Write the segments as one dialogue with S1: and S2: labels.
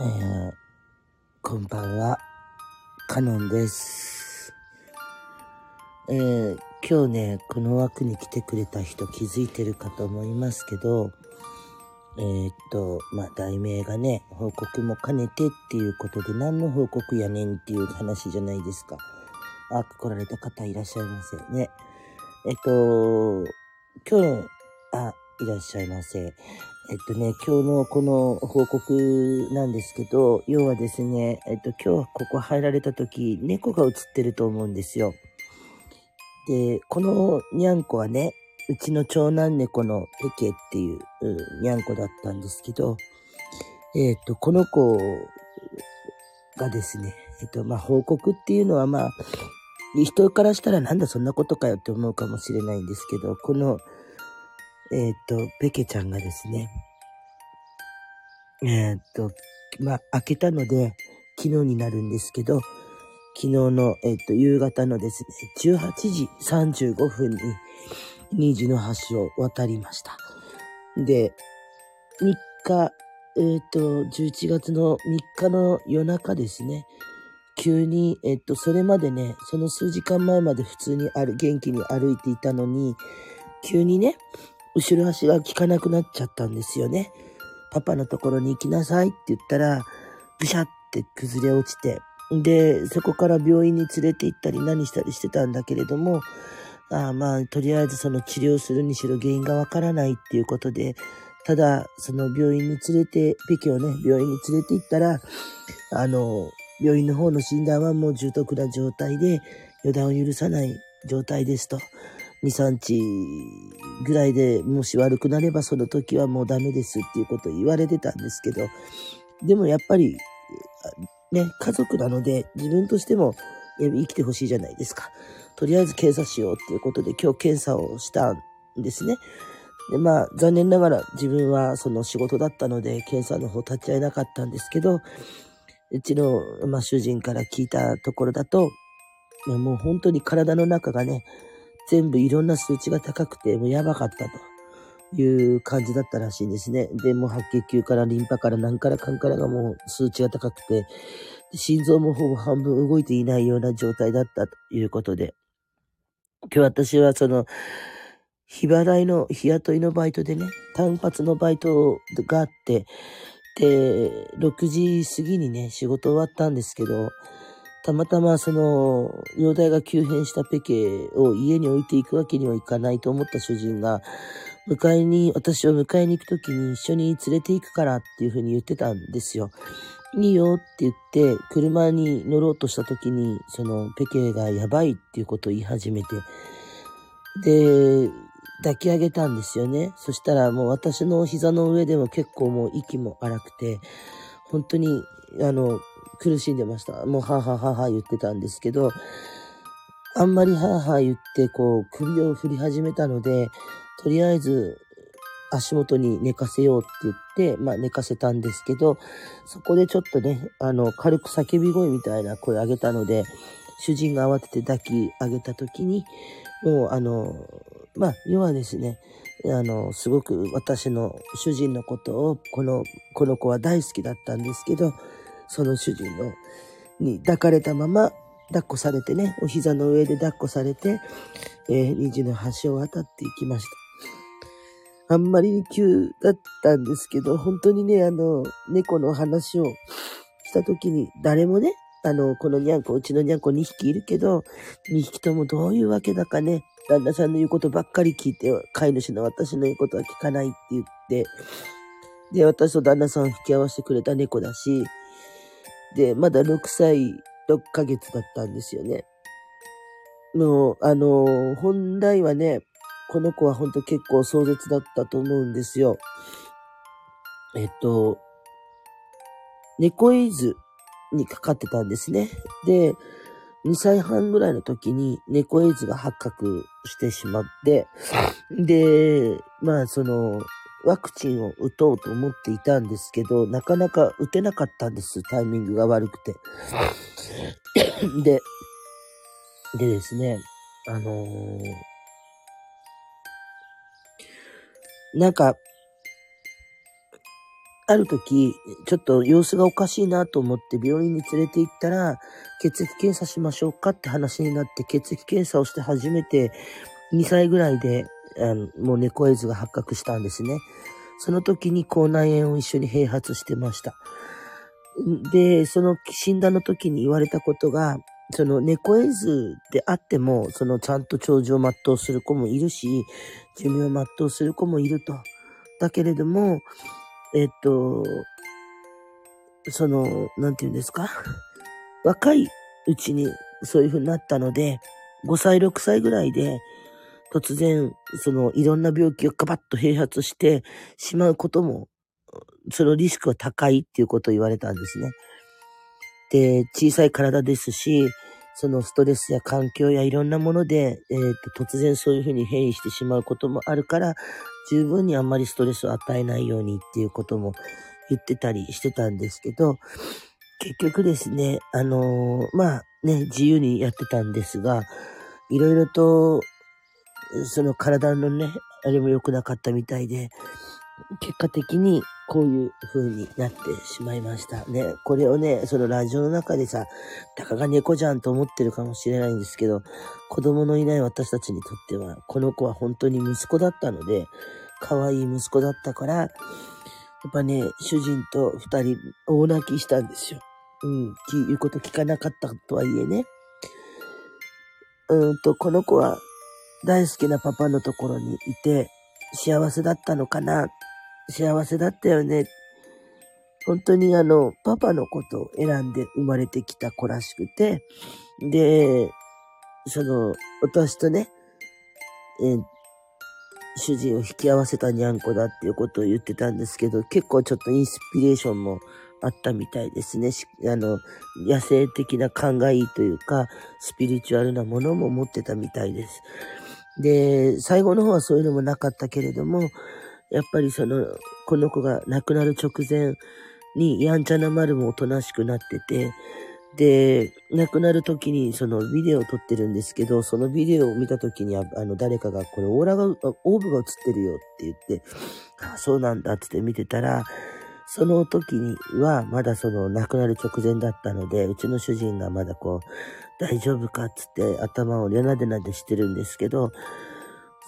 S1: えー、こんばんは、カノンです。えー、今日ね、この枠に来てくれた人気づいてるかと思いますけど、えー、っと、まあ、題名がね、報告も兼ねてっていうことで、何の報告やねんっていう話じゃないですか。あ、来られた方いらっしゃいませね。えっと、今日、あ、いらっしゃいませ。えっとね、今日のこの報告なんですけど、要はですね、えっと、今日ここ入られた時、猫が映ってると思うんですよ。で、このにゃんこはね、うちの長男猫のペケっていううにゃんこだったんですけど、えっと、この子がですね、えっと、まあ、報告っていうのはまあ、人からしたらなんだそんなことかよって思うかもしれないんですけど、この、えっ、と、ペケちゃんがですね、えっ、と、まあ、開けたので、昨日になるんですけど、昨日の、えっ、と、夕方のですね、18時35分に、虹の橋を渡りました。で、3日、えっ、と、11月の3日の夜中ですね、急に、えっと、それまでね、その数時間前まで普通にある、元気に歩いていたのに、急にね、後ろ足が効かなくなっちゃったんですよね。パパのところに行きなさいって言ったら、ぐしゃって崩れ落ちて、で、そこから病院に連れて行ったり何したりしてたんだけれども、あまあ、とりあえずその治療するにしろ原因がわからないっていうことで、ただ、その病院に連れて、ペケをね、病院に連れて行ったら、あの、病院の方の診断はもう重篤な状態で、予断を許さない状態ですと。2、3日ぐらいでもし悪くなればその時はもうダメですっていうことを言われてたんですけど、でもやっぱり、ね、家族なので自分としても生きてほしいじゃないですか。とりあえず検査しようっていうことで今日検査をしたんですね。で、まあ残念ながら自分はその仕事だったので検査の方立ち会えなかったんですけど、うちの、まあ、主人から聞いたところだと、もう本当に体の中がね、全部いろんな数値が高くて、もうやばかったという感じだったらしいんですね。で、もう白血球からリンパから何からかんからがもう数値が高くて、心臓もほぼ半分動いていないような状態だったということで、今日私はその、日払いの、日雇いのバイトでね、単発のバイトがあって、で、6時過ぎにね、仕事終わったんですけど、たまたまその、容体が急変したペケを家に置いていくわけにはいかないと思った主人が、迎えに、私を迎えに行くときに一緒に連れて行くからっていうふうに言ってたんですよ。いいよって言って、車に乗ろうとしたときに、そのペケがやばいっていうことを言い始めて、で、抱き上げたんですよね。そしたらもう私の膝の上でも結構もう息も荒くて、本当に、あの、苦しんでました。もう、はぁはぁはぁは言ってたんですけど、あんまりはぁはぁ言って、こう、首を振り始めたので、とりあえず、足元に寝かせようって言って、まあ寝かせたんですけど、そこでちょっとね、あの、軽く叫び声みたいな声上げたので、主人が慌てて抱き上げた時に、もう、あの、まあ、要はですね、あの、すごく私の主人のことを、この、この子は大好きだったんですけど、その主人の、に抱かれたまま、抱っこされてね、お膝の上で抱っこされて、えー、虹の橋を渡っていきました。あんまり急だったんですけど、本当にね、あの、猫の話をした時に、誰もね、あの、このにゃんこ、うちのにゃんこ2匹いるけど、2匹ともどういうわけだかね、旦那さんの言うことばっかり聞いて、飼い主の私の言うことは聞かないって言って、で、私と旦那さんを引き合わせてくれた猫だし、で、まだ6歳6ヶ月だったんですよね。もう、あの、本来はね、この子は本当結構壮絶だったと思うんですよ。えっと、猫エイズにかかってたんですね。で、2歳半ぐらいの時に猫エイズが発覚してしまって、で、まあその、ワクチンを打とうと思っていたんですけど、なかなか打てなかったんです。タイミングが悪くて。で、でですね、あのーなんか、ある時、ちょっと様子がおかしいなと思って病院に連れて行ったら、血液検査しましょうかって話になって、血液検査をして初めて2歳ぐらいで、あのもう猫絵図が発覚したんですね。その時に口内炎を一緒に併発してました。で、その診断の時に言われたことが、その猫絵図であっても、そのちゃんと長寿を全うする子もいるし、寿命を全うする子もいると。だけれども、えっと、その、なんて言うんですか？若いうちにそういう風になったので、5歳、6歳ぐらいで、突然、その、いろんな病気をガバッと併発してしまうことも、そのリスクは高いっていうことを言われたんですね。で、小さい体ですし、そのストレスや環境やいろんなもので、え、ー、と、突然そういうふうに変異してしまうこともあるから、十分にあんまりストレスを与えないようにっていうことも言ってたりしてたんですけど、結局ですね、あのー、まあね、自由にやってたんですが、いろいろと、その体のね、あれも良くなかったみたいで、結果的にこういう風になってしまいましたね。これをね、そのラジオの中でさ、たかが猫じゃんと思ってるかもしれないんですけど、子供のいない私たちにとっては、この子は本当に息子だったので、可愛い息子だったから、やっぱね、主人と二人大泣きしたんですよ。うん、言うこと聞かなかったとはいえね。うんと、この子は大好きなパパのところにいて、幸せだったのかな？幸せだったよね？本当にあの、パパのことを選んで生まれてきた子らしくて、で、その、私とね、え主人を引き合わせたにゃんこだっていうことを言ってたんですけど、結構ちょっとインスピレーションもあったみたいですね。あの、野生的な考えというか、スピリチュアルなものも持ってたみたいです。で、最後の方はそういうのもなかったけれども、やっぱりその、この子が亡くなる直前にやんちゃな丸もおとなしくなってて、で、亡くなる時にそのビデオを撮ってるんですけど、そのビデオを見た時にあの誰かがこれオーラが、オーブが映ってるよって言って、あ、そうなんだって見てたら、その時にはまだその亡くなる直前だったので、うちの主人がまだこう、大丈夫かっつって頭をなでなでしてるんですけど、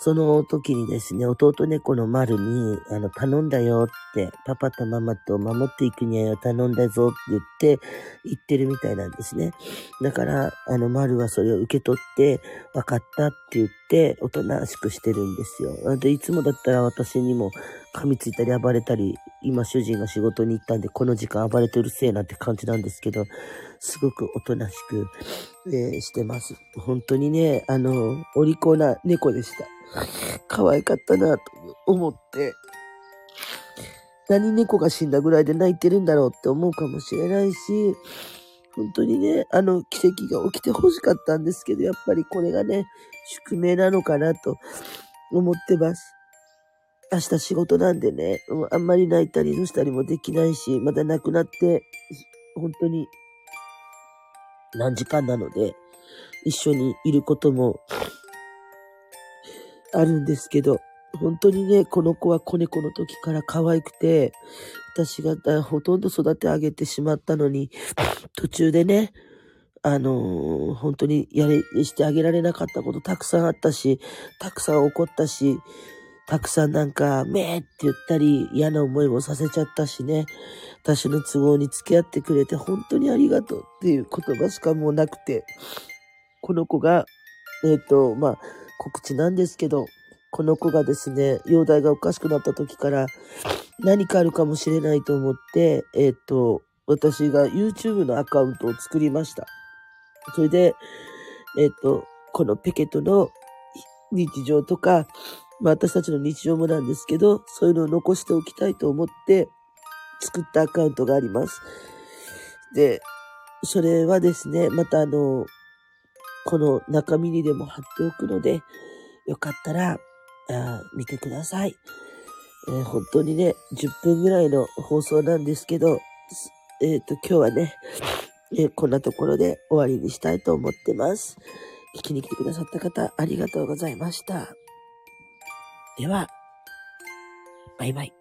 S1: その時にですね、弟猫の丸に、あの、頼んだよって、パパとママと守っていくには頼んだぞって言って、言ってるみたいなんですね。だから、あの、丸はそれを受け取って、分かったって言って、おとなしくしてるんですよ。で、いつもだったら私にも噛みついたり暴れたり、今主人が仕事に行ったんで、この時間暴れてうるせえなって感じなんですけど、すごくおとなしく、えー、してます。本当にね、あの、お利口な猫でした。可愛かったなと思って、何猫が死んだぐらいで泣いてるんだろうって思うかもしれないし、本当にね、あの奇跡が起きて欲しかったんですけど、やっぱりこれがね、宿命なのかなと思ってます。明日仕事なんでね、あんまり泣いたりどしたりもできないし、まだ亡くなって、本当に何時間なので、一緒にいることもあるんですけど、本当にね、この子は子猫の時から可愛くて、私がほとんど育て上げてしまったのに、途中でね、あのー、本当にやれ、してあげられなかったことたくさんあったし、たくさん怒ったし、たくさんなんか、めーって言ったり、嫌な思いもさせちゃったしね、私の都合に付き合ってくれて本当にありがとうっていう言葉しかもうなくて、この子が、えっ、ー、と、まあ、告知なんですけど、この子がですね、容体がおかしくなった時から何かあるかもしれないと思って、えっ、ー、と、私が YouTube のアカウントを作りました。それで、えっ、ー、と、このペケとの日常とか、まあ私たちの日常もなんですけど、そういうのを残しておきたいと思って作ったアカウントがあります。で、それはですね、またあの、この中身にでも貼っておくので、よかったら、あ見てください、えー、本当にね、10分ぐらいの放送なんですけど、えっ、ー、と、今日はね、えー、こんなところで終わりにしたいと思ってます。聞きに来てくださった方、ありがとうございました。では、バイバイ。